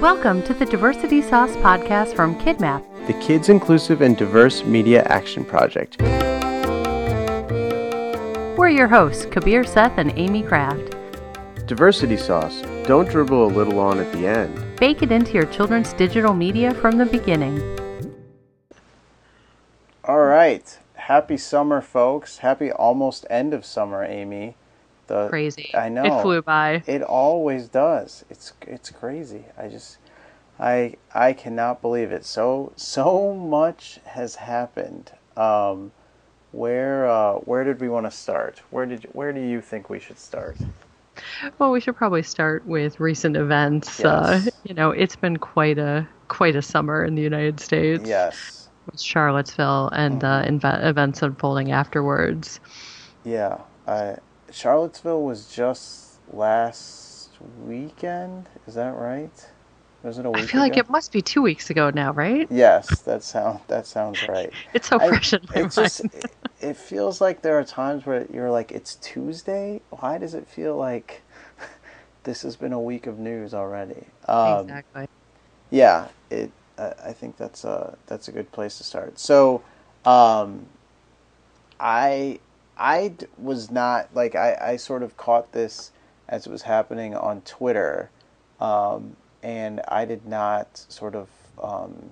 Welcome to the Diversity Sauce podcast from KidMap, the Kids Inclusive and Diverse Media Action Project. We're your hosts, Kabir Seth and Amy Kraft. Diversity Sauce. Don't dribble a little on at the end. Bake it into your children's digital media from the beginning. All right. Happy summer, folks. Happy almost end of summer, Amy. The, crazy. I know. It flew by. It always does. It's it's crazy. I just I I cannot believe it. So so much has happened. Um, where uh, where did we want to start? Where did you, where do you think we should start? Well, we should probably start with recent events. Uh, yes. Uh, you know, it's been quite a quite a summer in the United States. Yes. With Charlottesville and mm-hmm. uh, events unfolding afterwards. Yeah, I Charlottesville was just last weekend. Is that right? Was it a week? I feel ago? like it must be two weeks ago now, right? Yes, that sound that sounds right. it's so fresh I, in my mind. Just, it, it feels like there are times where you're like, it's Tuesday. Why does it feel like this has been a week of news already? Um, exactly. Yeah, it. I think that's a that's a good place to start. So, um, I I was not like I, I sort of caught this as it was happening on Twitter, um, and I did not sort of um,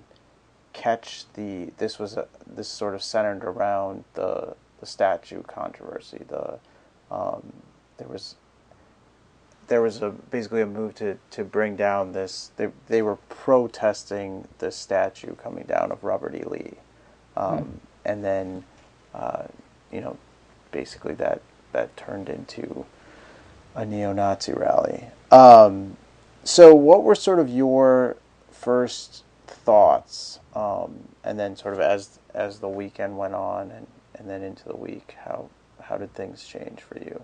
catch the this was a, this sort of centered around the the statue controversy. The um, there was there was a basically a move to, to bring down this. They they were protesting the statue coming down of Robert E. Lee, um, mm. and then uh, you know basically that that turned into a neo-Nazi rally. Um, so, what were sort of your first thoughts, um, and then sort of as as the weekend went on, and, and then into the week, how how did things change for you?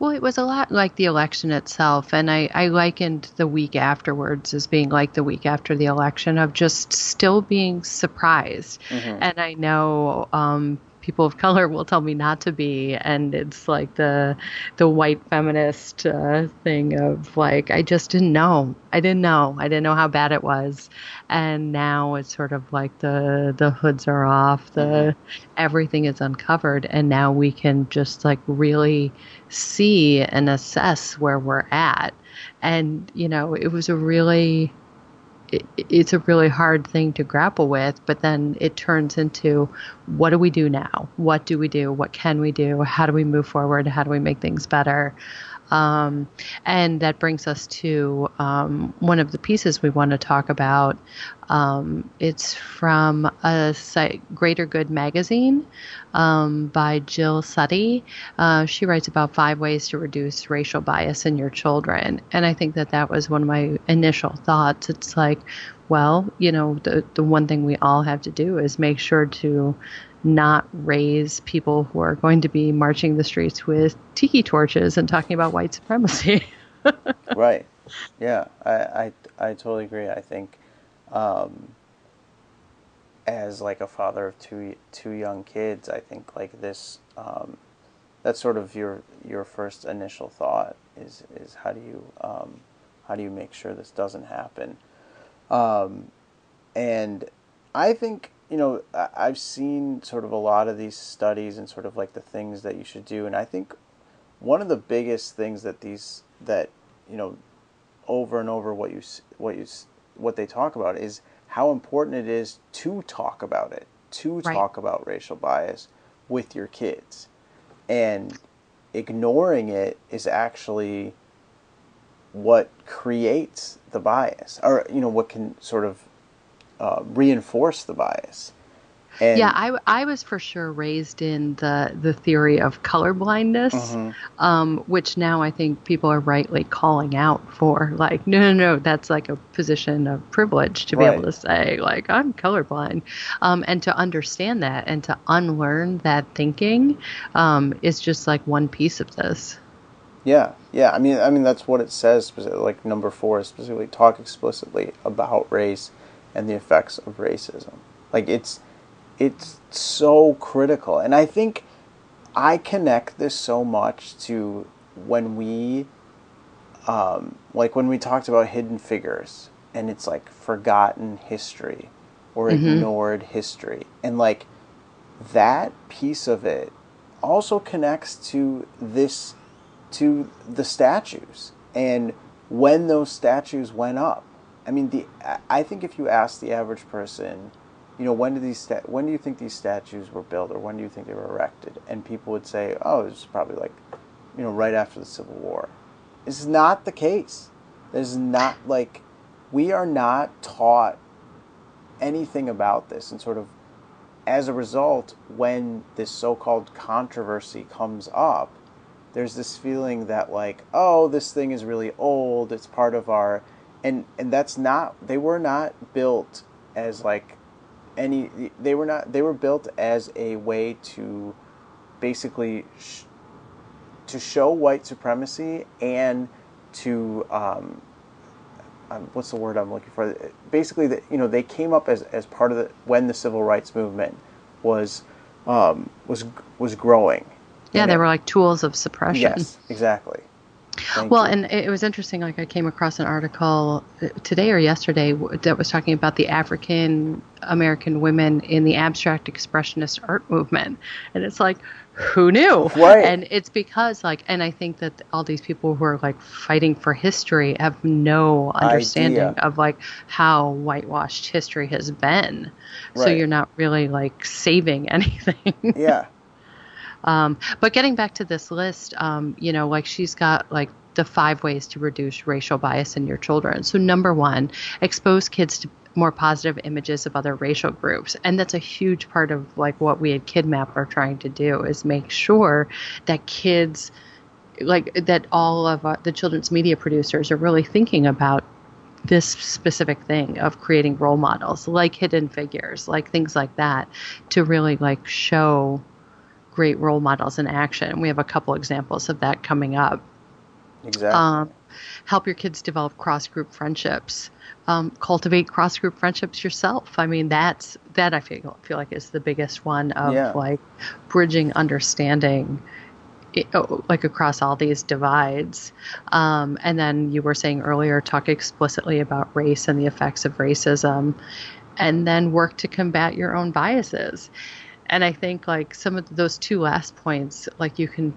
Well, it was a lot like the election itself, and I, I likened the week afterwards as being like the week after the election of just still being surprised. Mm-hmm. And I know um, people of color will tell me not to be. And it's like the the white feminist uh, thing of like i just didn't know. I didn't know. I didn't know how bad it was. And now it's sort of like the the hoods are off the mm-hmm. everything is uncovered. And now we can just like really see and assess where we're at. And you know it was a really it's a really hard thing to grapple with, but then it turns into what do we do now? What do we do? What can we do? How do we move forward? How do we make things better? Um, and that brings us to um, one of the pieces we want to talk about. Um, it's from a site, Greater Good magazine um, by Jill Suttie. Uh, she writes about five ways to reduce racial bias in your children. And I think that that was one of my initial thoughts. It's like, well, you know, the, the one thing we all have to do is make sure to not raise people who are going to be marching the streets with tiki torches and talking about white supremacy. right. Yeah, I, I, I totally agree. I think um, as like a father of two two young kids, I think like this um, that's sort of your your first initial thought is is how do you um, how do you make sure this doesn't happen? Um, and I think you know, I've seen sort of a lot of these studies and sort of like the things that you should do, and I think one of the biggest things that these that you know over and over what you what you what they talk about is how important it is to talk about it, to right. talk about racial bias with your kids, and ignoring it is actually what creates the bias, or you know what can sort of uh, reinforce the bias. And yeah, I, I was for sure raised in the, the theory of colorblindness, mm-hmm. um, which now I think people are rightly calling out for. Like, no, no, no, that's like a position of privilege to be able to say, like, I'm colorblind. Um, and to understand that and to unlearn that thinking um, is just like one piece of this. Yeah, yeah. I mean, I mean that's what it says. Like number four is specifically talk explicitly about race and the effects of racism. Like it's it's so critical. And I think I connect this so much to when we um, like when we talked about hidden figures and it's like forgotten history or mm-hmm. ignored history. And like that piece of it also connects to this to the statues and when those statues went up. I mean, the I think if you ask the average person, you know, when do these sta- when do you think these statues were built, or when do you think they were erected? And people would say, oh, it was probably like, you know, right after the Civil War. This is not the case. This is not like we are not taught anything about this, and sort of as a result, when this so-called controversy comes up, there's this feeling that like, oh, this thing is really old. It's part of our, and and that's not. They were not built as like any. They were not. They were built as a way to basically sh- to show white supremacy and to um, um, what's the word I'm looking for? Basically, that you know they came up as, as part of the when the civil rights movement was um, was was growing. Yeah, they were like tools of suppression. Yes, exactly. Thank well, you. and it was interesting. Like I came across an article uh, today or yesterday that was talking about the African American women in the abstract expressionist art movement, and it's like, who knew? Right. And it's because like, and I think that all these people who are like fighting for history have no understanding Idea. of like how whitewashed history has been. Right. So you're not really like saving anything. Yeah. Um, but getting back to this list, um, you know, like she's got like the five ways to reduce racial bias in your children. So number one, expose kids to more positive images of other racial groups and that's a huge part of like what we at kidmap are trying to do is make sure that kids like that all of uh, the children's media producers are really thinking about this specific thing of creating role models like hidden figures like things like that to really like show great role models in action. We have a couple examples of that coming up. Exactly. Um, help your kids develop cross group friendships. Um, cultivate cross group friendships yourself. I mean, that's that I feel feel like is the biggest one of yeah. like bridging understanding. Oh, like across all these divides. Um, and then you were saying earlier, talk explicitly about race and the effects of racism, and then work to combat your own biases and I think like some of those two last points, like you can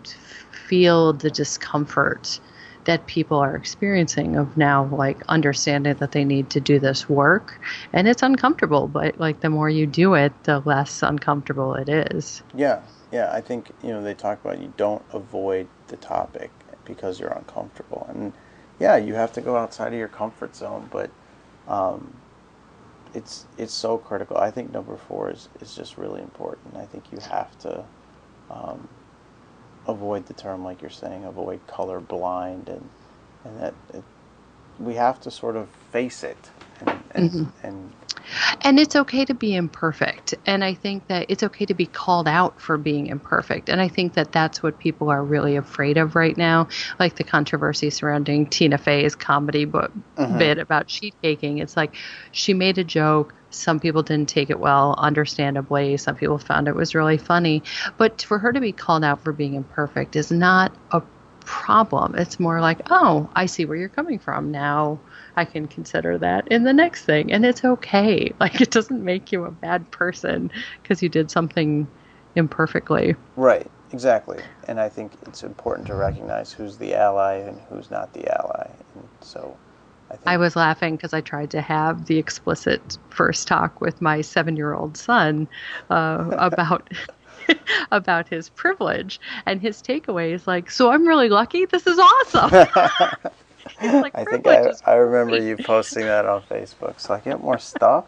feel the discomfort that people are experiencing of now like understanding that they need to do this work. And it's uncomfortable but like the more you do it the less uncomfortable it is. Yeah yeah. I think you know they talk about you don't avoid the topic because you're uncomfortable. And yeah you have to go outside of your comfort zone but um, it's it's so critical. I think number four is, is just really important. I think you have to um, avoid the term like you're saying, avoid color blind, and and that it, we have to sort of face it and and, mm-hmm. and and it's okay to be imperfect. And I think that it's okay to be called out for being imperfect. And I think that that's what people are really afraid of right now. Like the controversy surrounding Tina Fey's comedy book mm-hmm. bit about sheet caking. It's like she made a joke. Some people didn't take it well, understandably. Some people found it was really funny. But for her to be called out for being imperfect is not a problem. It's more like, oh, I see where you're coming from. Now I can consider that in the next thing. And it's okay. Like, it doesn't make you a bad person because you did something imperfectly. Right, exactly. And I think it's important to recognize who's the ally and who's not the ally. And so. I, think... I was laughing because I tried to have the explicit first talk with my seven-year-old son uh, about about his privilege, and his takeaway is like, "So I'm really lucky. This is awesome." like, I think I, I remember you posting that on Facebook, so I get more stuff.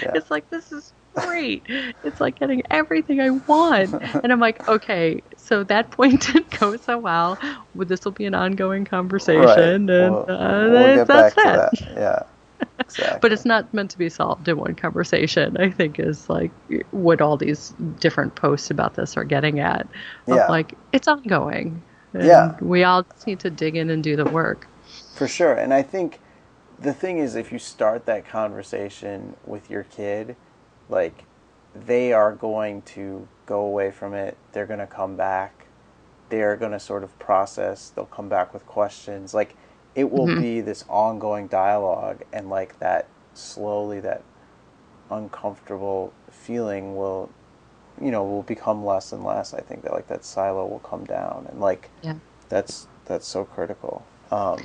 Yeah. It's like this is great. It's like getting everything I want, and I'm like, okay, so that point didn't go so well. Well, this will be an ongoing conversation, right. and we'll, uh, we'll get back that. to that. Yeah. Exactly. but it's not meant to be solved in one conversation. I think is like what all these different posts about this are getting at. yeah. Like it's ongoing. yeah. We all need to dig in and do the work. For sure. And I think the thing is, if you start that conversation with your kid, like they are going to go away from it. They're going to come back. They're going to sort of process. They'll come back with questions. Like it will mm-hmm. be this ongoing dialogue and like that slowly that uncomfortable feeling will you know will become less and less i think that like that silo will come down and like yeah. that's that's so critical um,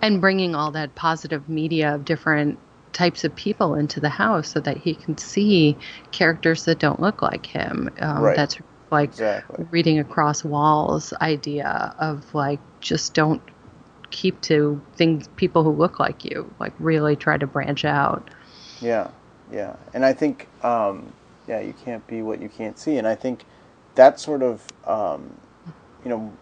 and bringing all that positive media of different types of people into the house so that he can see characters that don't look like him um, right. that's like exactly. reading across walls idea of like just don't keep to things people who look like you like really try to branch out yeah yeah and i think um, yeah you can't be what you can't see and i think that sort of um, you know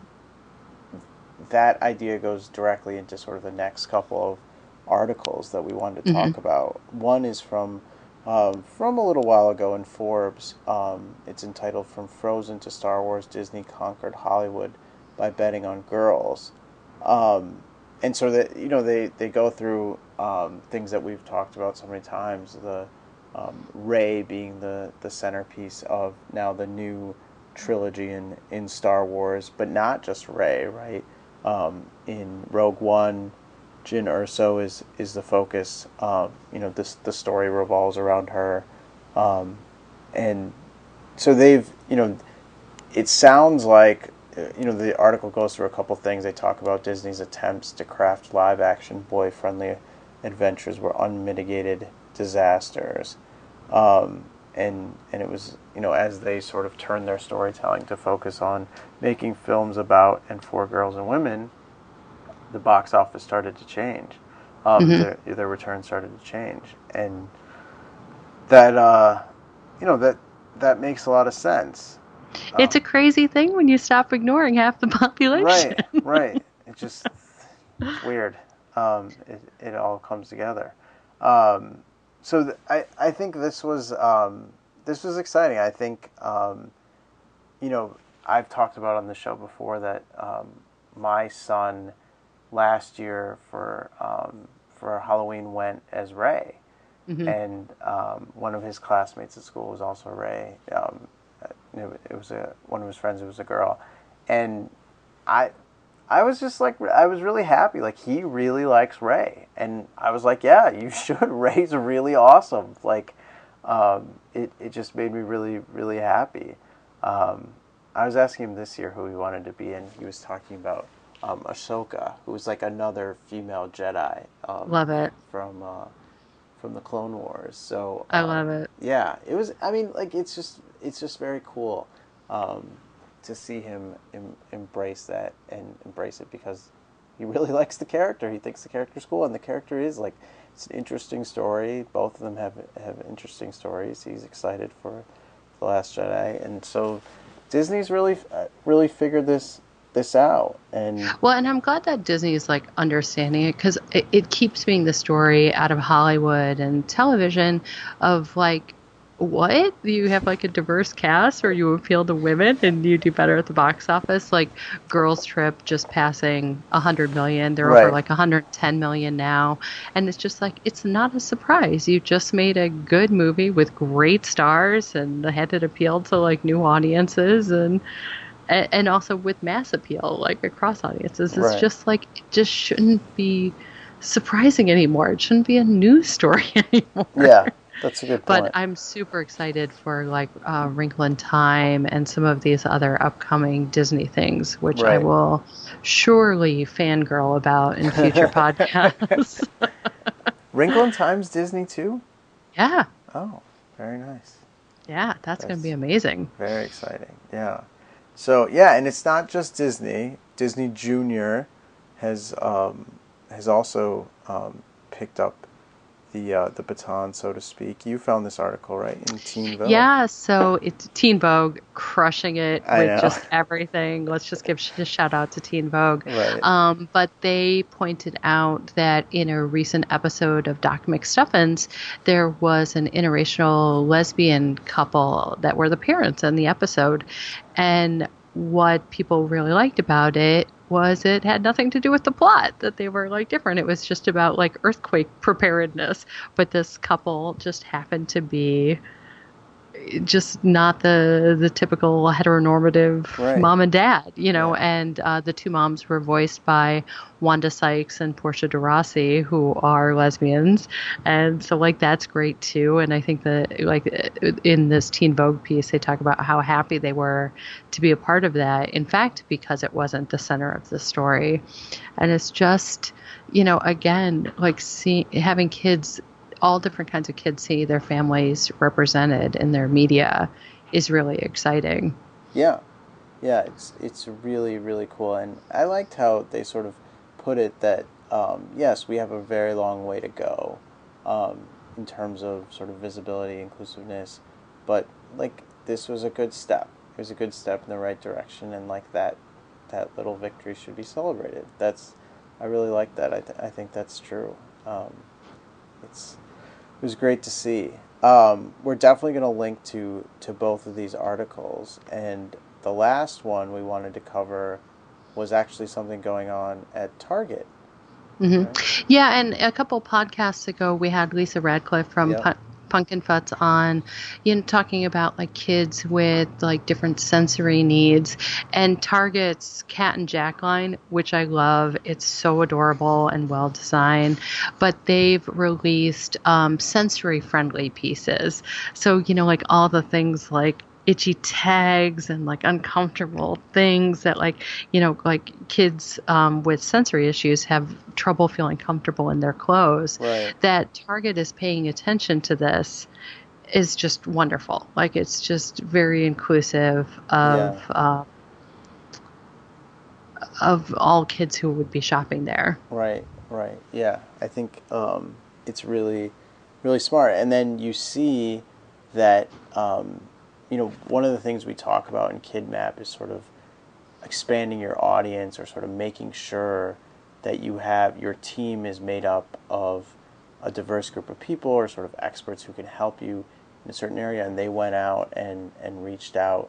that idea goes directly into sort of the next couple of articles that we wanted to talk mm-hmm. about one is from um, from a little while ago in Forbes. Um, it's entitled From Frozen to Star Wars Disney Conquered Hollywood by Betting on Girls. Um, and so that you know they, they go through um, things that we've talked about so many times the um, Rey being the, the centerpiece of now the new trilogy in, in Star Wars, but not just Rey, right? Um, in Rogue One, Jyn Erso is is the focus. Um, you know, this the story revolves around her, um, and so they've you know, it sounds like you know the article goes through a couple things. They talk about Disney's attempts to craft live action boy friendly adventures were unmitigated disasters, um, and and it was you know as they sort of turned their storytelling to focus on making films about and for girls and women the box office started to change. Um, mm-hmm. their, their return started to change, and that uh, you know that that makes a lot of sense. It's um, a crazy thing when you stop ignoring half the population. Right, right. It just it's weird. Um, it it all comes together. Um, so th- I I think this was um, this was exciting. I think um, you know I've talked about on the show before that um, my son last year for um, for Halloween went as Rey. mm-hmm. and um, one of his classmates at school was also Rey. Um, it, it, was a one of his friends. It was a girl, and I. I was just like I was really happy. Like he really likes Rey, and I was like, "Yeah, you should. Rey's really awesome." Like, um, it it just made me really really happy. Um, I was asking him this year who he wanted to be, and he was talking about um, Ahsoka, was like another female Jedi. Um, love it from uh, from the Clone Wars. So I um, love it. Yeah, it was. I mean, like it's just it's just very cool um, to see him em- embrace that and embrace it because he really likes the character. He thinks the character's cool, and the character is like it's an interesting story. Both of them have have interesting stories. He's excited for the Last Jedi, and so Disney's really uh, really figured this this out and well and i'm glad that disney is like understanding it because it, it keeps being the story out of hollywood and television of like what Do you have like a diverse cast or you appeal to women and you do better at the box office like girls trip just passing 100 million they're right. over like 110 million now and it's just like it's not a surprise you just made a good movie with great stars and had it appeal to like new audiences and and, and also with mass appeal, like across audiences. It's right. just like it just shouldn't be surprising anymore. It shouldn't be a news story anymore. Yeah, that's a good point. But I'm super excited for like uh, Wrinkle in Time and some of these other upcoming Disney things, which right. I will surely fangirl about in future podcasts. Wrinkle in Time's Disney too. Yeah. Oh, very nice. Yeah, that's, that's going to be amazing. Very exciting. Yeah. So yeah, and it's not just Disney. Disney Junior has um, has also um, picked up the uh, the baton, so to speak. You found this article right in Teen Vogue. Yeah, so it's Teen Vogue crushing it with just everything. Let's just give a shout out to Teen Vogue. Right. Um, but they pointed out that in a recent episode of Doc McStuffins, there was an interracial lesbian couple that were the parents in the episode, and what people really liked about it was it had nothing to do with the plot that they were like different. It was just about like earthquake preparedness. But this couple just happened to be just not the the typical heteronormative right. mom and dad, you know. Yeah. And uh, the two moms were voiced by Wanda Sykes and Portia de Rossi, who are lesbians, and so like that's great too. And I think that like in this Teen Vogue piece, they talk about how happy they were to be a part of that. In fact, because it wasn't the center of the story, and it's just you know again like see having kids all different kinds of kids see their families represented in their media is really exciting. Yeah, yeah, it's it's really really cool, and I liked how they sort of put it that um, yes, we have a very long way to go um, in terms of sort of visibility, inclusiveness, but like this was a good step. It was a good step in the right direction, and like that that little victory should be celebrated. That's I really like that. I, th- I think that's true. Um, it's it was great to see. Um, we're definitely going to link to to both of these articles, and the last one we wanted to cover was actually something going on at Target. Mm-hmm. Right? Yeah, and a couple podcasts ago, we had Lisa Radcliffe from yep. Pumpkin Futz on, you know, talking about like kids with like different sensory needs and Target's Cat and Jack line, which I love. It's so adorable and well designed, but they've released um, sensory friendly pieces. So, you know, like all the things like itchy tags and like uncomfortable things that like you know like kids um, with sensory issues have trouble feeling comfortable in their clothes. Right. that target is paying attention to this is just wonderful. Like it's just very inclusive of yeah. uh, of all kids who would be shopping there. Right right. Yeah i think um, it's really really smart. And then you see that um, you know, one of the things we talk about in KidMap is sort of expanding your audience or sort of making sure that you have your team is made up of a diverse group of people or sort of experts who can help you in a certain area. And they went out and, and reached out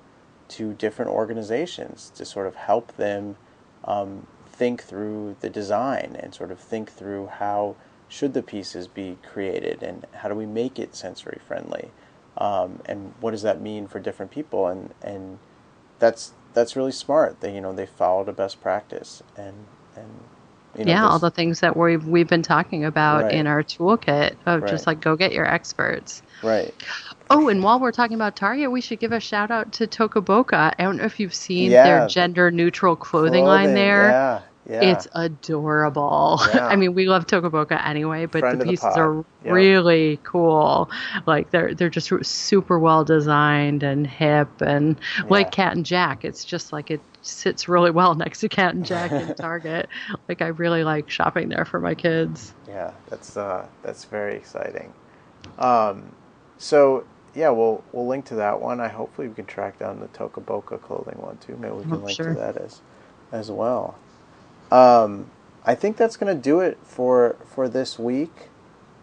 to different organizations to sort of help them um, think through the design and sort of think through how should the pieces be created and how do we make it sensory friendly um, and what does that mean for different people and and that's that's really smart they you know they followed a best practice and and you know, yeah all the things that we've we've been talking about right. in our toolkit of right. just like go get your experts right oh and while we're talking about target we should give a shout out to toca i don't know if you've seen yeah. their gender neutral clothing, clothing, line there yeah yeah. It's adorable. Yeah. I mean, we love Toca Boca anyway, but Friend the pieces the are really cool. Like they're they're just super well designed and hip and like Cat and Jack. It's just like it sits really well next to Cat and Jack in Target. like I really like shopping there for my kids. Yeah, that's uh that's very exciting. Um, so yeah, we'll we'll link to that one. I hopefully we can track down the Toca Boca clothing one too. Maybe we can oh, link sure. to that as as well. Um, I think that's going to do it for for this week.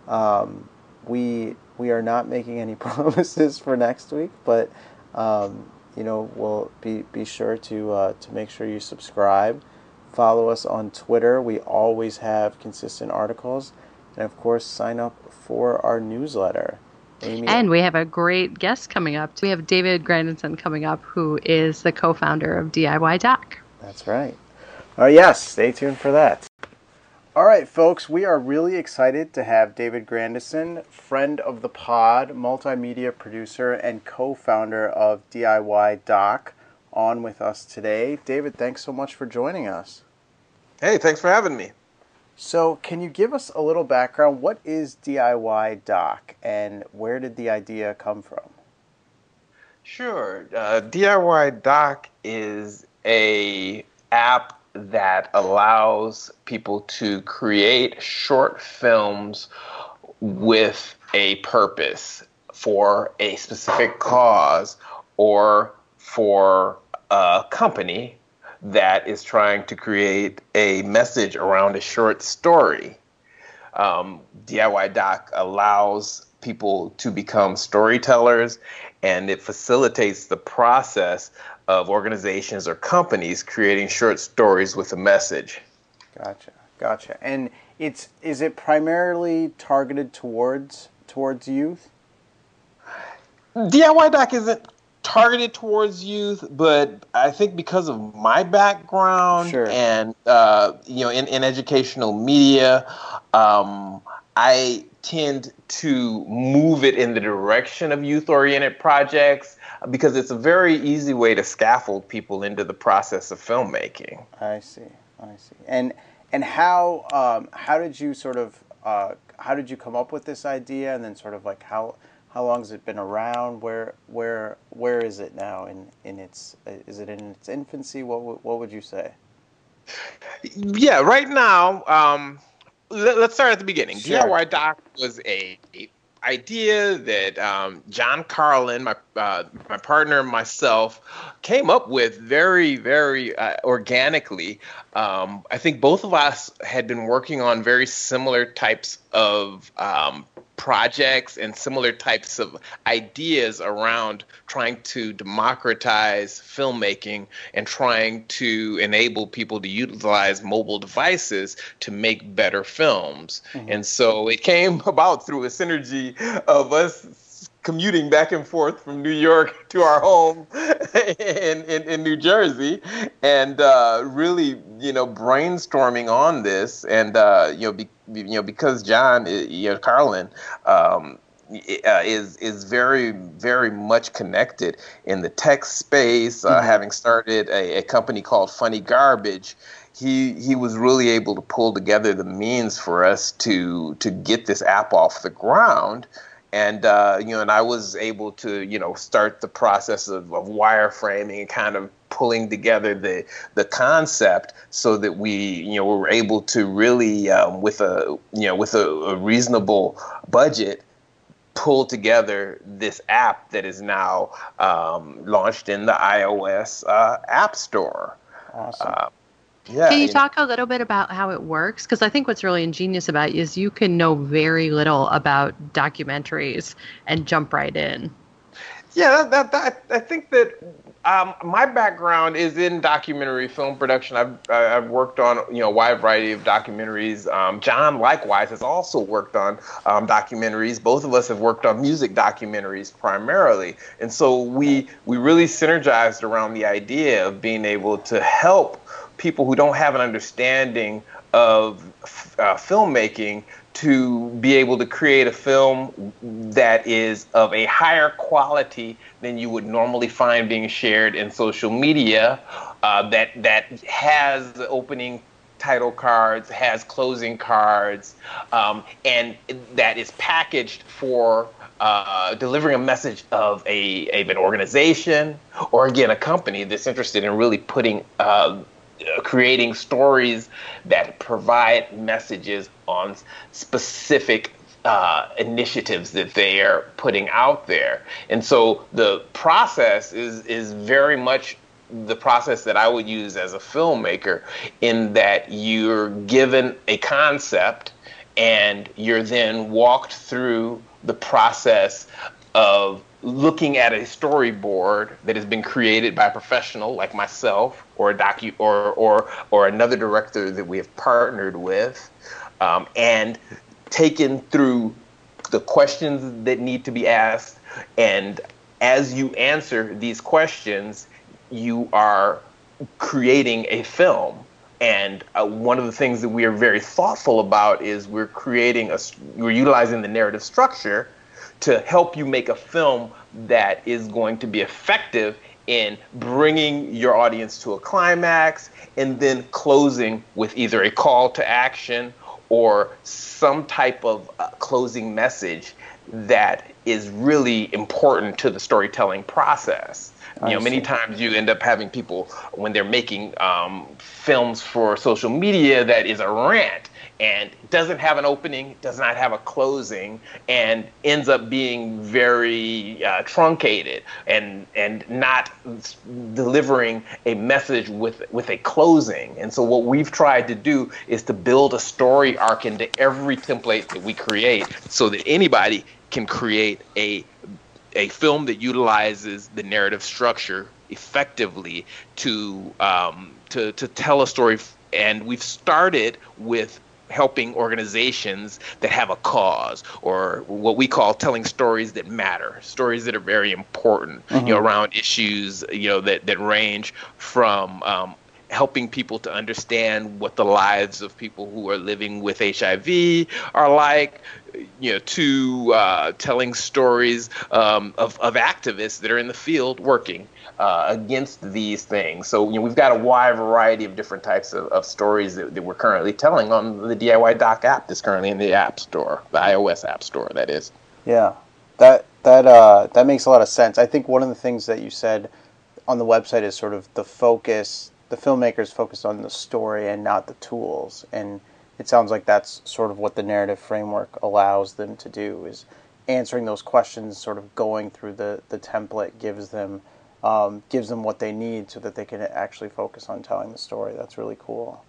Um, we we are not making any promises for next week, but um, you know we'll be be sure to uh, to make sure you subscribe, follow us on Twitter. We always have consistent articles, and of course sign up for our newsletter. Amy. And we have a great guest coming up. We have David Grandison coming up, who is the co-founder of DIY Doc. That's right. Oh, yes, stay tuned for that. All right, folks, we are really excited to have David Grandison, friend of the pod, multimedia producer, and co founder of DIY Doc, on with us today. David, thanks so much for joining us. Hey, thanks for having me. So, can you give us a little background? What is DIY Doc and where did the idea come from? Sure. Uh, DIY Doc is a app that allows people to create short films with a purpose for a specific cause or for a company that is trying to create a message around a short story. Um, DIY Doc allows people to become storytellers and it facilitates the process of organizations or companies creating short stories with a message. Gotcha, gotcha. And it's is it primarily targeted towards towards youth? DIY Doc isn't targeted towards youth, but I think because of my background Sure. and uh, you know in, in educational media, um, I tend to move it in the direction of youth-oriented projects because it's a very easy way to scaffold people into the process of filmmaking. I see. I see. And and how um, how did you sort of uh, how did you come up with this idea, and then sort of like how how long has it been around? Where where where is it now in in its is it in its infancy? What what would you say? Yeah, right now, um, let, us start at the beginning. Sure. DIY Doc was a, a idea that um, John Carlin, my uh, my partner, and myself came up with very, very uh, organically. Um, I think both of us had been working on very similar types of um, projects and similar types of ideas around trying to democratize filmmaking and trying to enable people to utilize mobile devices to make better films. Mm-hmm. And so it came about through a synergy of us commuting back and forth from New York to our home in, in, in New Jersey and uh, really, you know, brainstorming on this. And, uh, you know, be, you know, because John, uh, you know, Carlin, um, uh, is is very very much connected in the tech space, uh, having started a, a company called Funny Garbage. He he was really able to pull together the means for us to to get this app off the ground and uh, you know, and I was able to, you know, start the process of, of wireframing and kind of pulling together the the concept so that we, you know, were able to really, um, with a, you know, with a, a reasonable budget, pull together this app that is now um, launched in the iOS uh, App Store. Awesome. Uh, yeah, Can you talk a little bit about how it works? Because I think what's really ingenious about it is you can know very little about documentaries and jump right in. Yeah, that, that, that, I think that um, my background is in documentary film production. I've I've worked on you know a wide variety of documentaries. Um, John likewise has also worked on um, documentaries. Both of us have worked on music documentaries primarily, and so we we really synergized around the idea of being able to help people who don't have an understanding of uh, filmmaking to be able to create a film that is of a higher quality than you would normally find being shared in social media, uh, that that has opening title cards, has closing cards, um, and that is packaged for uh, delivering a message of a of an organization or again a company that's interested in really putting. Uh, creating stories that provide messages on specific uh, initiatives that they are putting out there. And so the process is is very much the process that I would use as a filmmaker in that you're given a concept and you're then walked through the process of looking at a storyboard that has been created by a professional like myself or a docu or or or another director that we have partnered with um, and taken through the questions that need to be asked. And as you answer these questions you are creating a film. And uh, one of the things that we are very thoughtful about is we're creating a we're utilizing the narrative structure to help you make a film that is going to be effective in bringing your audience to a climax and then closing with either a call to action or some type of uh, closing message that is really important to the storytelling process. You know, many times you end up having people when they're making um, films for social media that is a rant and doesn't have an opening, does not have a closing, and ends up being very uh, truncated and and not delivering a message with with a closing. And so what we've tried to do is to build a story arc into every template that we create, so that anybody can create a a film that utilizes the narrative structure effectively to um, to to tell a story. And we've started with helping organizations that have a cause or what we call telling stories that matter stories that are very important mm-hmm. you know around issues you know that that range from um, helping people to understand what the lives of people who are living with HIV are like, you know, to uh, telling stories um, of, of activists that are in the field working uh, against these things. So, you know, we've got a wide variety of different types of, of stories that, that we're currently telling on the DIY Doc app that's currently in the App Store, the iOS App Store, that is. Yeah, that that uh, that makes a lot of sense. I think one of the things that you said on the website is sort of the focus the filmmakers focused on the story and not the tools and it sounds like that's sort of what the narrative framework allows them to do is answering those questions sort of going through the, the template gives them um, gives them what they need so that they can actually focus on telling the story that's really cool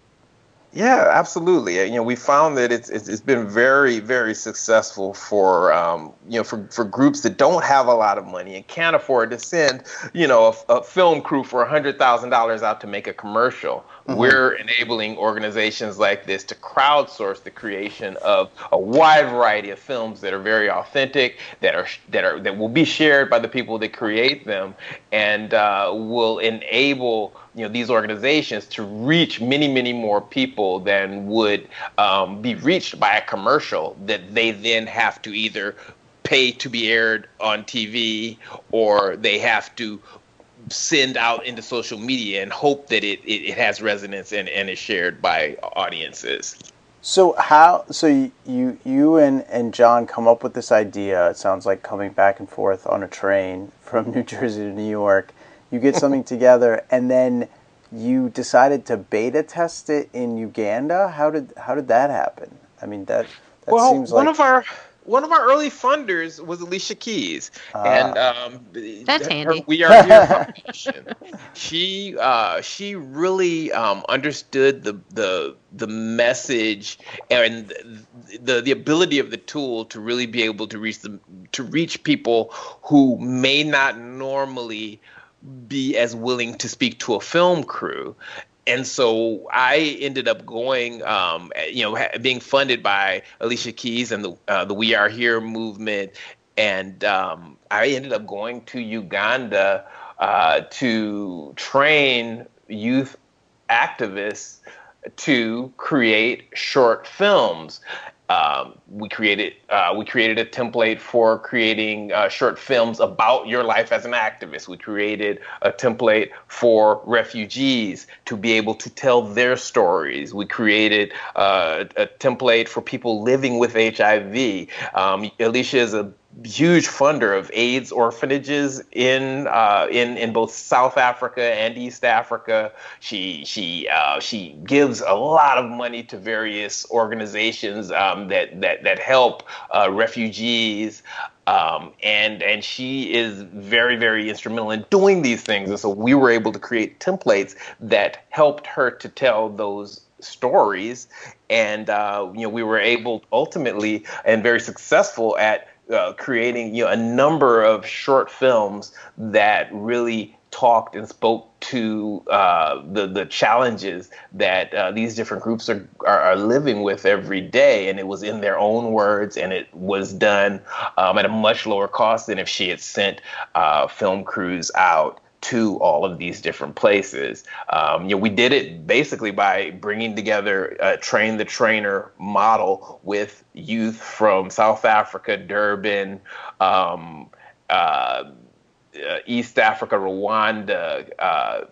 yeah, absolutely. You know, we found that it's it's, been very very successful for um, you know for, for groups that don't have a lot of money and can't afford to send you know a, a film crew for hundred thousand dollars out to make a commercial. Mm-hmm. We're enabling organizations like this to crowdsource the creation of a wide variety of films that are very authentic, that are that are that will be shared by the people that create them, and uh, will enable you know these organizations to reach many many more people than would um, be reached by a commercial that they then have to either pay to be aired on TV or they have to send out into social media and hope that it, it, it has resonance and, and is shared by audiences. So how so you you and, and John come up with this idea, it sounds like coming back and forth on a train from New Jersey to New York you get something together, and then you decided to beta test it in Uganda. How did how did that happen? I mean that that well, seems like one of our one of our early funders was Alicia Keys, uh, and um, that's her, handy. We are here foundation. she uh, she really um, understood the the the message and the the ability of the tool to really be able to reach the to reach people who may not normally be as willing to speak to a film crew and so I ended up going, um, you know, being funded by Alicia Keys and the uh, the We Are Here movement, and um, I ended up going to Uganda uh, to train youth activists to create short films um, we created uh, we created a template for creating uh, short films about your life as an activist. We created a template for refugees to be able to tell their stories. We created uh, a template for people living with HIV. Um, Alicia is a huge funder of AIDS orphanages in uh, in in both South Africa and East Africa. She she uh, she gives a lot of money to various organizations um, that that that help uh, refugees. Um, and and she is very very instrumental in doing these things, and so we were able to create templates that helped her to tell those stories, and uh, you know we were able ultimately and very successful at uh, creating you know a number of short films that really talked and spoke to uh, the the challenges that uh, these different groups are, are, are living with every day, and it was in their own words, and it was done um, at a much lower cost than if she had sent uh, film crews out to all of these different places. Um, you know, we did it basically by bringing together a train the trainer model with youth from South Africa, Durban, um, uh, East Africa, Rwanda, uh,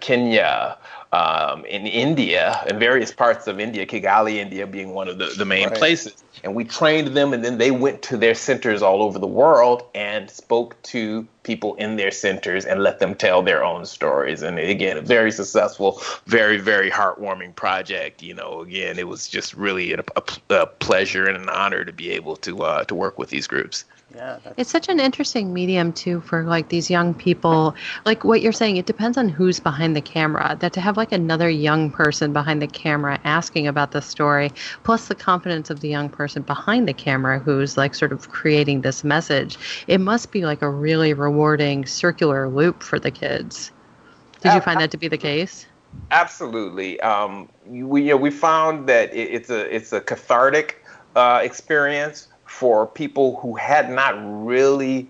Kenya, um, in India, in various parts of India, Kigali, India being one of the, the main right. places. And we trained them, and then they went to their centers all over the world and spoke to people in their centers and let them tell their own stories. And again, a very successful, very, very heartwarming project. You know, again, it was just really a, a, a pleasure and an honor to be able to uh, to work with these groups. Yeah, it's such an interesting medium too for like these young people. Like what you're saying, it depends on who's behind the camera. That to have like another young person behind the camera asking about the story, plus the confidence of the young person behind the camera who's like sort of creating this message, it must be like a really rewarding circular loop for the kids. Did you find that to be the case? Absolutely. Um, we you know we found that it, it's a it's a cathartic uh, experience for people who had not really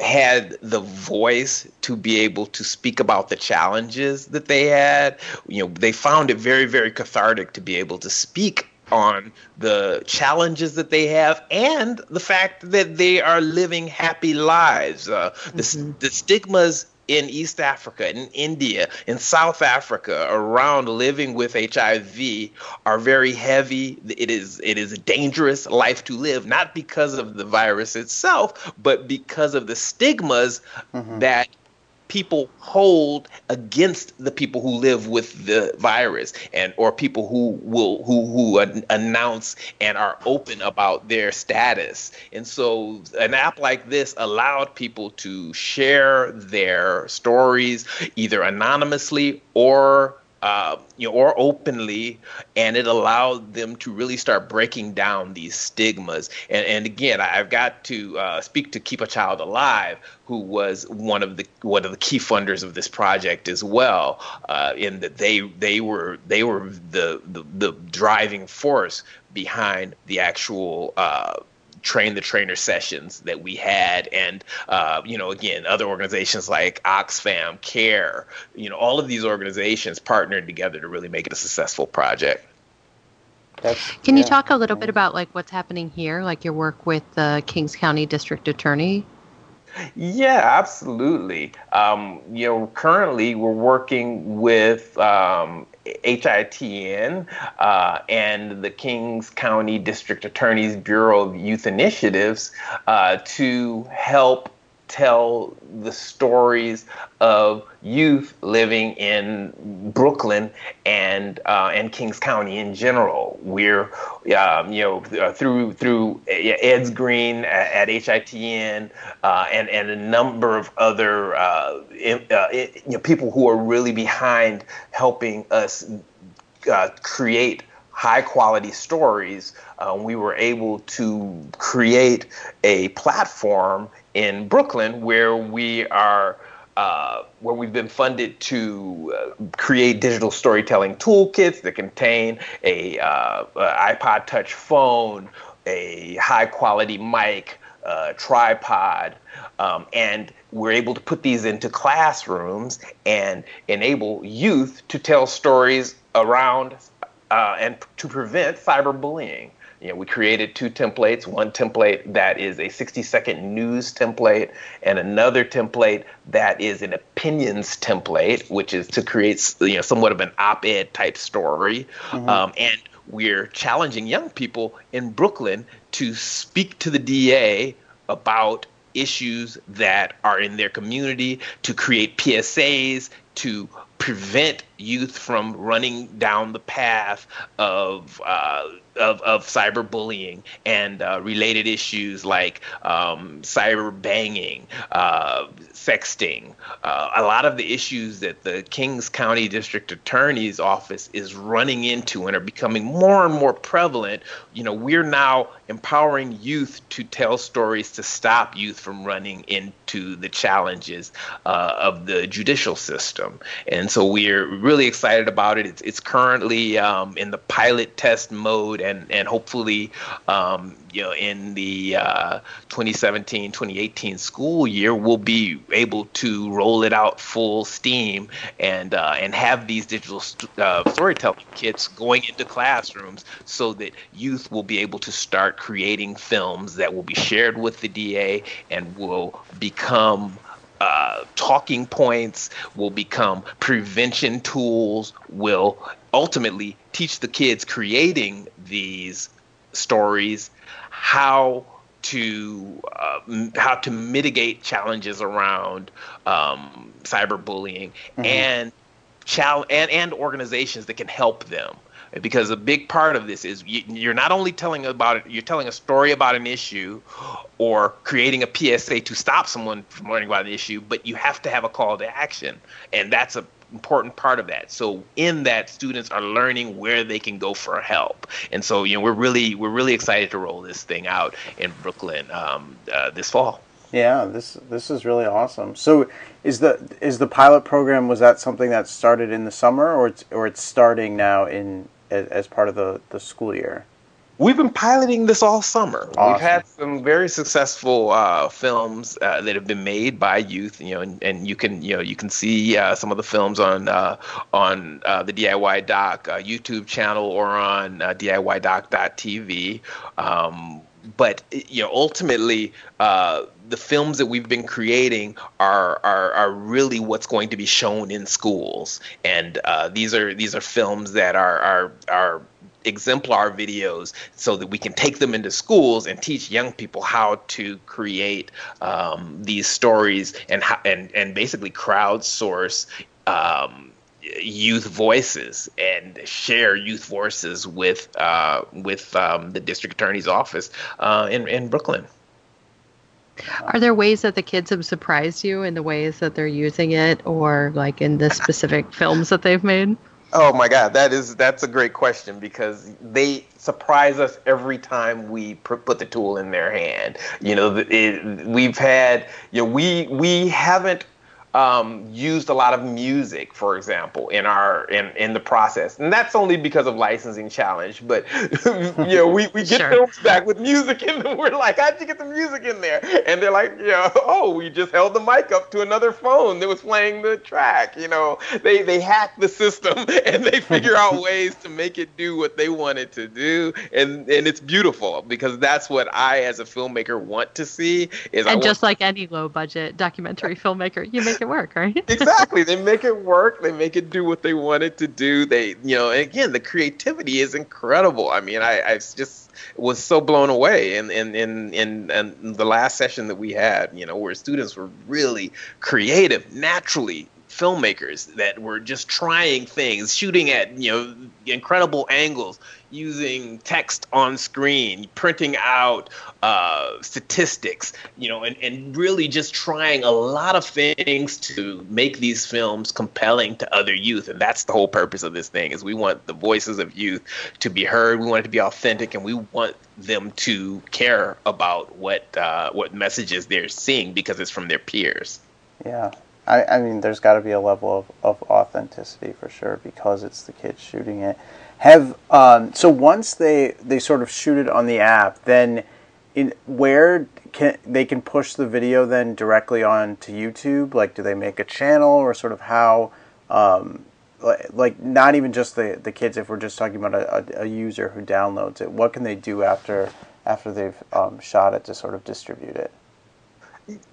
had the voice to be able to speak about the challenges that they had. You know, they found it very, very cathartic to be able to speak on the challenges that they have and the fact that they are living happy lives. Uh, mm-hmm. the, the stigmas in East Africa, in India, in South Africa, around living with HIV are very heavy. It is it is a dangerous life to live, not because of the virus itself, but because of the stigmas mm-hmm. that people hold against the people who live with the virus and or people who will who who announce and are open about their status. And so an app like this allowed people to share their stories either anonymously or uh, you know, or openly, and it allowed them to really start breaking down these stigmas. And, and again, I've got to uh, speak to Keep a Child Alive, who was one of the one of the key funders of this project as well. Uh, in that they they were they were the the, the driving force behind the actual uh, train the trainer sessions that we had and uh, you know again other organizations like oxfam care you know all of these organizations partnered together to really make it a successful project That's, can yeah. you talk a little bit about like what's happening here like your work with the kings county district attorney yeah, absolutely. Um, you know, currently we're working with um, HITN uh, and the Kings County District Attorney's Bureau of Youth Initiatives uh, to help tell the stories of youth living in Brooklyn and uh, and Kings County in general. We're um, you know uh, through through Ed's Green at, at HITN uh, and and a number of other uh, in, uh, you know people who are really behind helping us uh, create high quality stories, uh, we were able to create a platform in Brooklyn where we are. Uh, where we've been funded to uh, create digital storytelling toolkits that contain a, uh, iPod Touch phone, a high quality mic, tripod, um, and we're able to put these into classrooms and enable youth to tell stories around uh, and to prevent cyberbullying. You know, we created two templates. One template that is a 60-second news template, and another template that is an opinions template, which is to create you know somewhat of an op-ed type story. Mm-hmm. Um, and we're challenging young people in Brooklyn to speak to the DA about issues that are in their community, to create PSAs, to prevent youth from running down the path of uh, of, of cyberbullying and uh, related issues like um, cyber banging, uh, sexting. Uh, a lot of the issues that the Kings County District Attorney's Office is running into and are becoming more and more prevalent. You know, we're now empowering youth to tell stories to stop youth from running into the challenges uh, of the judicial system. And so we're really excited about it. It's, it's currently um, in the pilot test mode and and hopefully um, you know in the uh, 2017 2018 school year we'll be able to roll it out full steam and uh, and have these digital st- uh, storytelling kits going into classrooms so that youth will be able to start creating films that will be shared with the DA and will become uh, talking points will become prevention tools will ultimately teach the kids creating these stories how to uh, how to mitigate challenges around um, cyberbullying mm-hmm. and, chal- and and organizations that can help them because a big part of this is you're not only telling about it you're telling a story about an issue or creating a PSA to stop someone from learning about an issue but you have to have a call to action and that's a important part of that. So in that, students are learning where they can go for help, and so you know we're really we're really excited to roll this thing out in Brooklyn um, uh, this fall. Yeah, this this is really awesome. So, is the is the pilot program was that something that started in the summer, or it's or it's starting now in as, as part of the the school year? We've been piloting this all summer. Awesome. We've had some very successful uh, films uh, that have been made by youth, you know, and, and you can, you know, you can see uh, some of the films on uh, on uh, the DIY Doc uh, YouTube channel or on DIYDoc.tv. Um, but you know, ultimately, the films that we've been creating are are, are really what's going to be shown in schools, and these are these are films that are are are exemplar videos so that we can take them into schools and teach young people how to create um, these stories and how, and and basically crowdsource um, youth voices and share youth voices with uh, with um, the district attorney's office uh, in in Brooklyn. Are there ways that the kids have surprised you in the ways that they're using it, or like in the specific films that they've made? Oh my God, that is that's a great question because they surprise us every time we put the tool in their hand. You know, it, we've had you know we we haven't um, used a lot of music, for example, in our in, in the process, and that's only because of licensing challenge. But you know, we, we get sure. films back with music in them. We're like, how'd you get the music in there? And they're like, yeah, oh, we just held the mic up to another phone that was playing the track. You know, they they hack the system and they figure out ways to make it do what they want it to do, and and it's beautiful because that's what I, as a filmmaker, want to see. Is and just like any low budget documentary filmmaker, you make it work, right? exactly. They make it work. They make it do what they want it to do. They, you know, again, the creativity is incredible. I mean, I, I just was so blown away in, in, in, in, in the last session that we had, you know, where students were really creative, naturally filmmakers that were just trying things, shooting at you know incredible angles, using text on screen, printing out uh, statistics, you know, and, and really just trying a lot of things to make these films compelling to other youth. And that's the whole purpose of this thing is we want the voices of youth to be heard. We want it to be authentic, and we want them to care about what uh, what messages they're seeing because it's from their peers. Yeah, I, I mean, there's got to be a level of, of authenticity for sure because it's the kids shooting it. Have um, so once they they sort of shoot it on the app, then in where can they can push the video then directly on to YouTube? Like, do they make a channel or sort of how? Um, like not even just the the kids. If we're just talking about a, a, user who downloads it, what can they do after after they've um, shot it to sort of distribute it?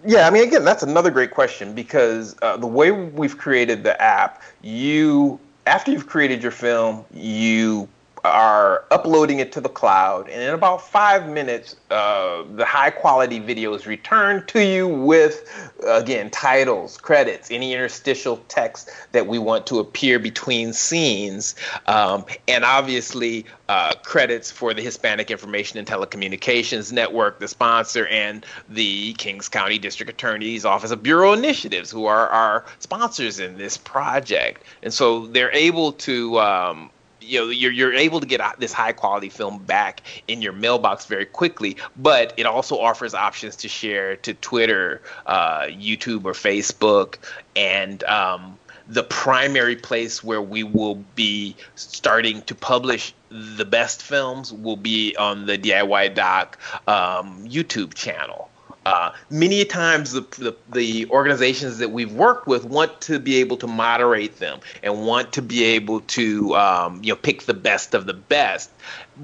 Yeah, I mean, again, that's another great question because uh, the way we've created the app, you after you've created your film, you are uploading it to the cloud, and in about five minutes, uh, the high quality video is returned to you with, again, titles, credits, any interstitial text that we want to appear between scenes, um, and obviously uh, credits for the Hispanic Information and Telecommunications Network, the sponsor, and the Kings County District Attorney's Office of Bureau Initiatives, who are our sponsors in this project. And so they're able to um, you know you're you're able to get this high quality film back in your mailbox very quickly but it also offers options to share to twitter uh, youtube or facebook and um, the primary place where we will be starting to publish the best films will be on the diy doc um, youtube channel uh, many times the, the, the organizations that we've worked with want to be able to moderate them and want to be able to um, you know pick the best of the best.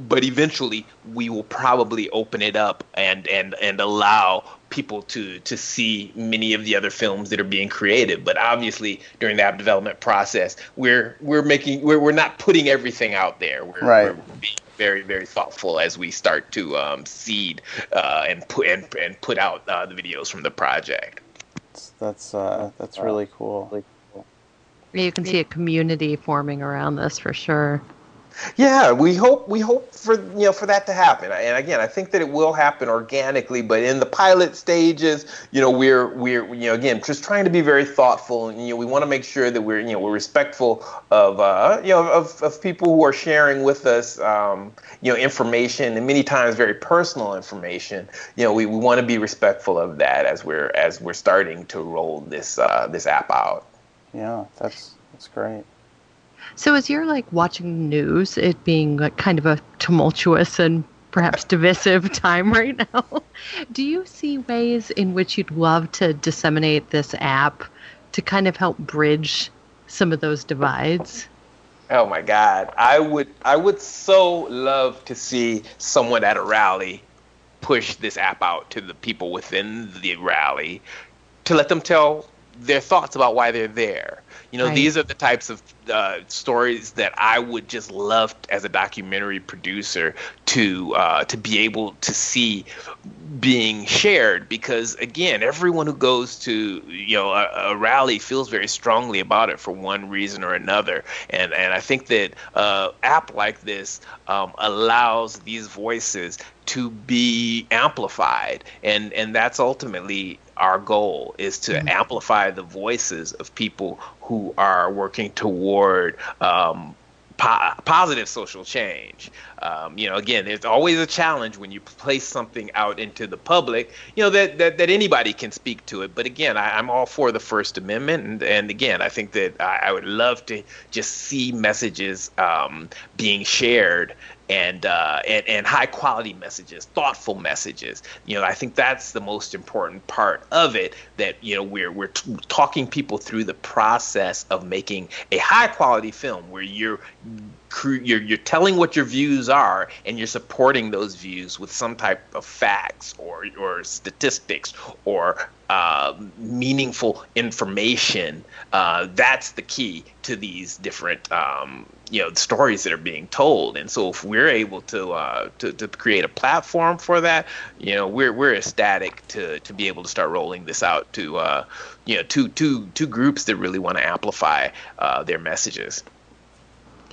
But eventually we will probably open it up and and and allow people to to see many of the other films that are being created. But obviously during the app development process we're we're making we're, we're not putting everything out there. We're, right. we're being very very thoughtful as we start to um, seed uh, and put and, and put out uh, the videos from the project. That's that's uh, that's really cool. Yeah, you can see a community forming around this for sure. Yeah, we hope we hope for you know for that to happen. And again, I think that it will happen organically, but in the pilot stages, you know, we're we're you know again just trying to be very thoughtful. And, you know, we want to make sure that we're you know we're respectful of uh, you know of, of people who are sharing with us um, you know information and many times very personal information. You know, we, we want to be respectful of that as we're as we're starting to roll this uh, this app out. Yeah, that's that's great. So as you're like watching news, it being like kind of a tumultuous and perhaps divisive time right now, do you see ways in which you'd love to disseminate this app to kind of help bridge some of those divides? Oh my God, I would I would so love to see someone at a rally push this app out to the people within the rally to let them tell their thoughts about why they're there. You know, right. these are the types of uh, stories that I would just love as a documentary producer to uh, to be able to see being shared because again, everyone who goes to you know a, a rally feels very strongly about it for one reason or another, and and I think that uh, app like this um, allows these voices to be amplified and and that's ultimately our goal is to mm-hmm. amplify the voices of people who are working toward um, po- positive social change. Um, you know, again, there's always a challenge when you place something out into the public. You know that that, that anybody can speak to it. But again, I, am all for the First Amendment, and, and again, I think that I, I would love to just see messages um, being shared and, uh, and and high quality messages, thoughtful messages. You know, I think that's the most important part of it. That you know we're we're t- talking people through the process of making a high quality film where you're you're you're telling what your views are and you're supporting those views with some type of facts or or statistics or uh, meaningful information. Uh, that's the key to these different um, you know stories that are being told. And so if we're able to, uh, to to create a platform for that, you know, we're we're ecstatic to to be able to start rolling this out to uh, you know two two two groups that really want to amplify uh, their messages.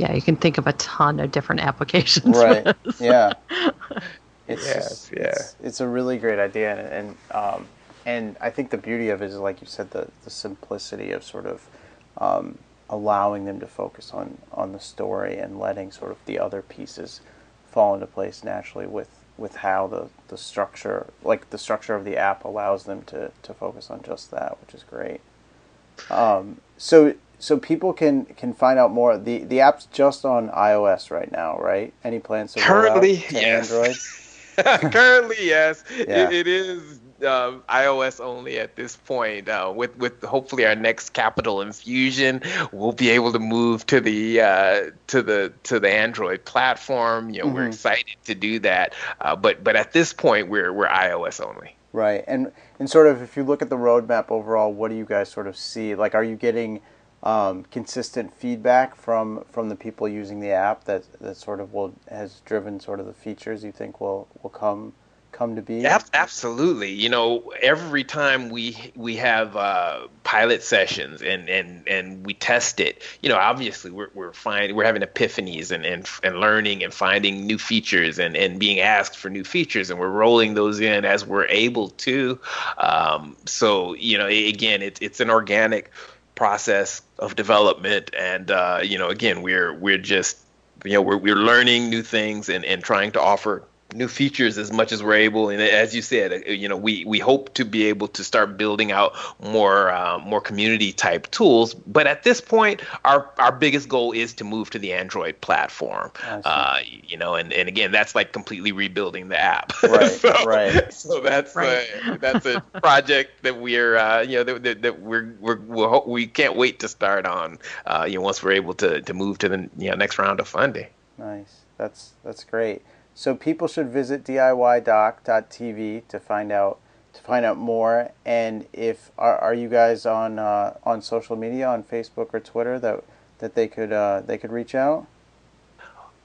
Yeah, you can think of a ton of different applications. Right. yeah. It's yes, just, yeah. It's, it's, a really great idea, and and, um, and I think the beauty of it is, like you said, the the simplicity of sort of um, allowing them to focus on on the story and letting sort of the other pieces fall into place naturally with with how the the structure like the structure of the app allows them to to focus on just that which is great um, so so people can can find out more the the app's just on ios right now right any plans to currently yes android currently yes yeah. it, it is uh, iOS only at this point. Uh, with with hopefully our next capital infusion, we'll be able to move to the uh, to the to the Android platform. You know, mm-hmm. we're excited to do that. Uh, but but at this point, we're we're iOS only. Right, and and sort of if you look at the roadmap overall, what do you guys sort of see? Like, are you getting um, consistent feedback from from the people using the app that that sort of will has driven sort of the features you think will will come come to be? Absolutely. You know, every time we we have uh, pilot sessions and, and and we test it, you know, obviously we're we're finding we're having epiphanies and, and and learning and finding new features and and being asked for new features and we're rolling those in as we're able to. Um, so you know, again, it's it's an organic process of development and uh, you know, again, we're we're just you know we're we're learning new things and and trying to offer new features as much as we're able. And as you said, uh, you know, we we hope to be able to start building out more uh, more community type tools. But at this point, our our biggest goal is to move to the Android platform. Uh, you know, and, and again, that's like completely rebuilding the app. Right. so, right. So that's right. A, that's a project that we're uh, you know that, that, that we're we're we're we can't wait to start on. Uh, you know, once we're able to to move to the you know next round of funding. Nice. That's that's great. So people should visit DIYdoc.tv to find out to find out more. And if are, are you guys on uh, on social media on Facebook or Twitter that that they could uh, they could reach out?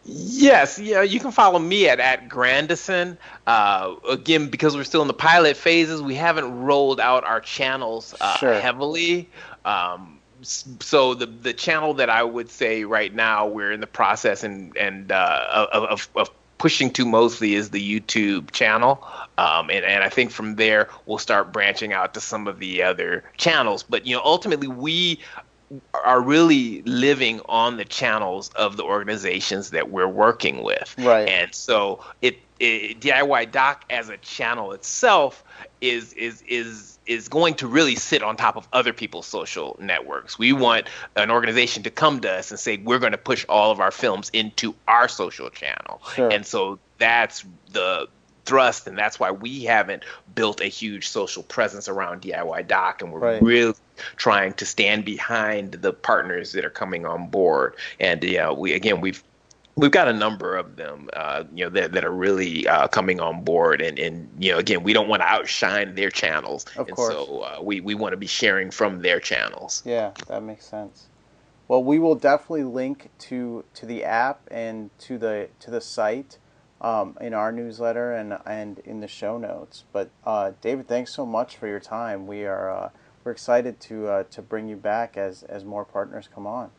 Yes, yeah, you can follow me at at Grandison. Uh, again, because we're still in the pilot phases, we haven't rolled out our channels uh, sure. heavily. Um, so the the channel that I would say right now we're in the process and and uh, of, of pushing to mostly is the YouTube channel. Um, and, and I think from there we'll start branching out to some of the other channels. But you know, ultimately we are really living on the channels of the organizations that we're working with. Right. And so it, it DIY Doc as a channel itself is is is is going to really sit on top of other people's social networks. We want an organization to come to us and say we're going to push all of our films into our social channel. Sure. And so that's the thrust and that's why we haven't built a huge social presence around DIY Doc and we're right. really trying to stand behind the partners that are coming on board. And yeah, we again we've we've got a number of them, uh, you know, that, that are really uh, coming on board. And, and, you know, again, we don't want to outshine their channels. Of and course. So uh, we, we want to be sharing from their channels. Yeah, that makes sense. Well, we will definitely link to, to the app and to the, to the site um, in our newsletter and, and in the show notes. But uh, David, thanks so much for your time. We are, uh, we're excited to, uh, to bring you back as, as more partners come on.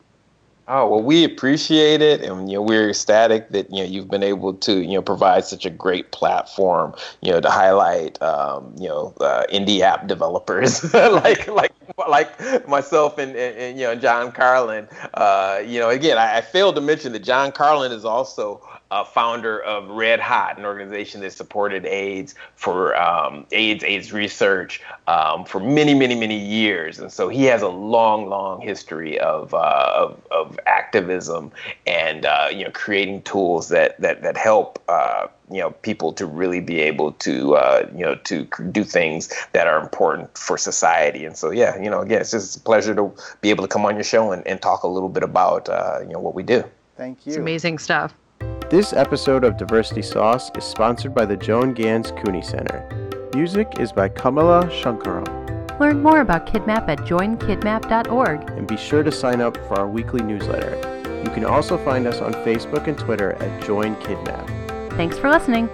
Oh well, we appreciate it, and you know we're ecstatic that you know you've been able to you know provide such a great platform, you know, to highlight um, you know uh, indie app developers like like like myself and, and, and, you know John Carlin. Uh, you know, again, I, I failed to mention that John Carlin is also uh, founder of Red Hot, an organization that supported AIDS for um, AIDS AIDS research um, for many, many, many years, and so he has a long, long history of uh, of, of, activism and uh, you know creating tools that that that help uh, you know people to really be able to uh, you know to do things that are important for society. And so yeah, you know, again, it's just a pleasure to be able to come on your show and, and talk a little bit about uh, you know what we do. Thank you. It's amazing stuff. This episode of Diversity Sauce is sponsored by the Joan Ganz Cooney Center. Music is by Kamala Sankaram. Learn more about KidMap at joinkidmap.org. And be sure to sign up for our weekly newsletter. You can also find us on Facebook and Twitter at Join KidMap. Thanks for listening.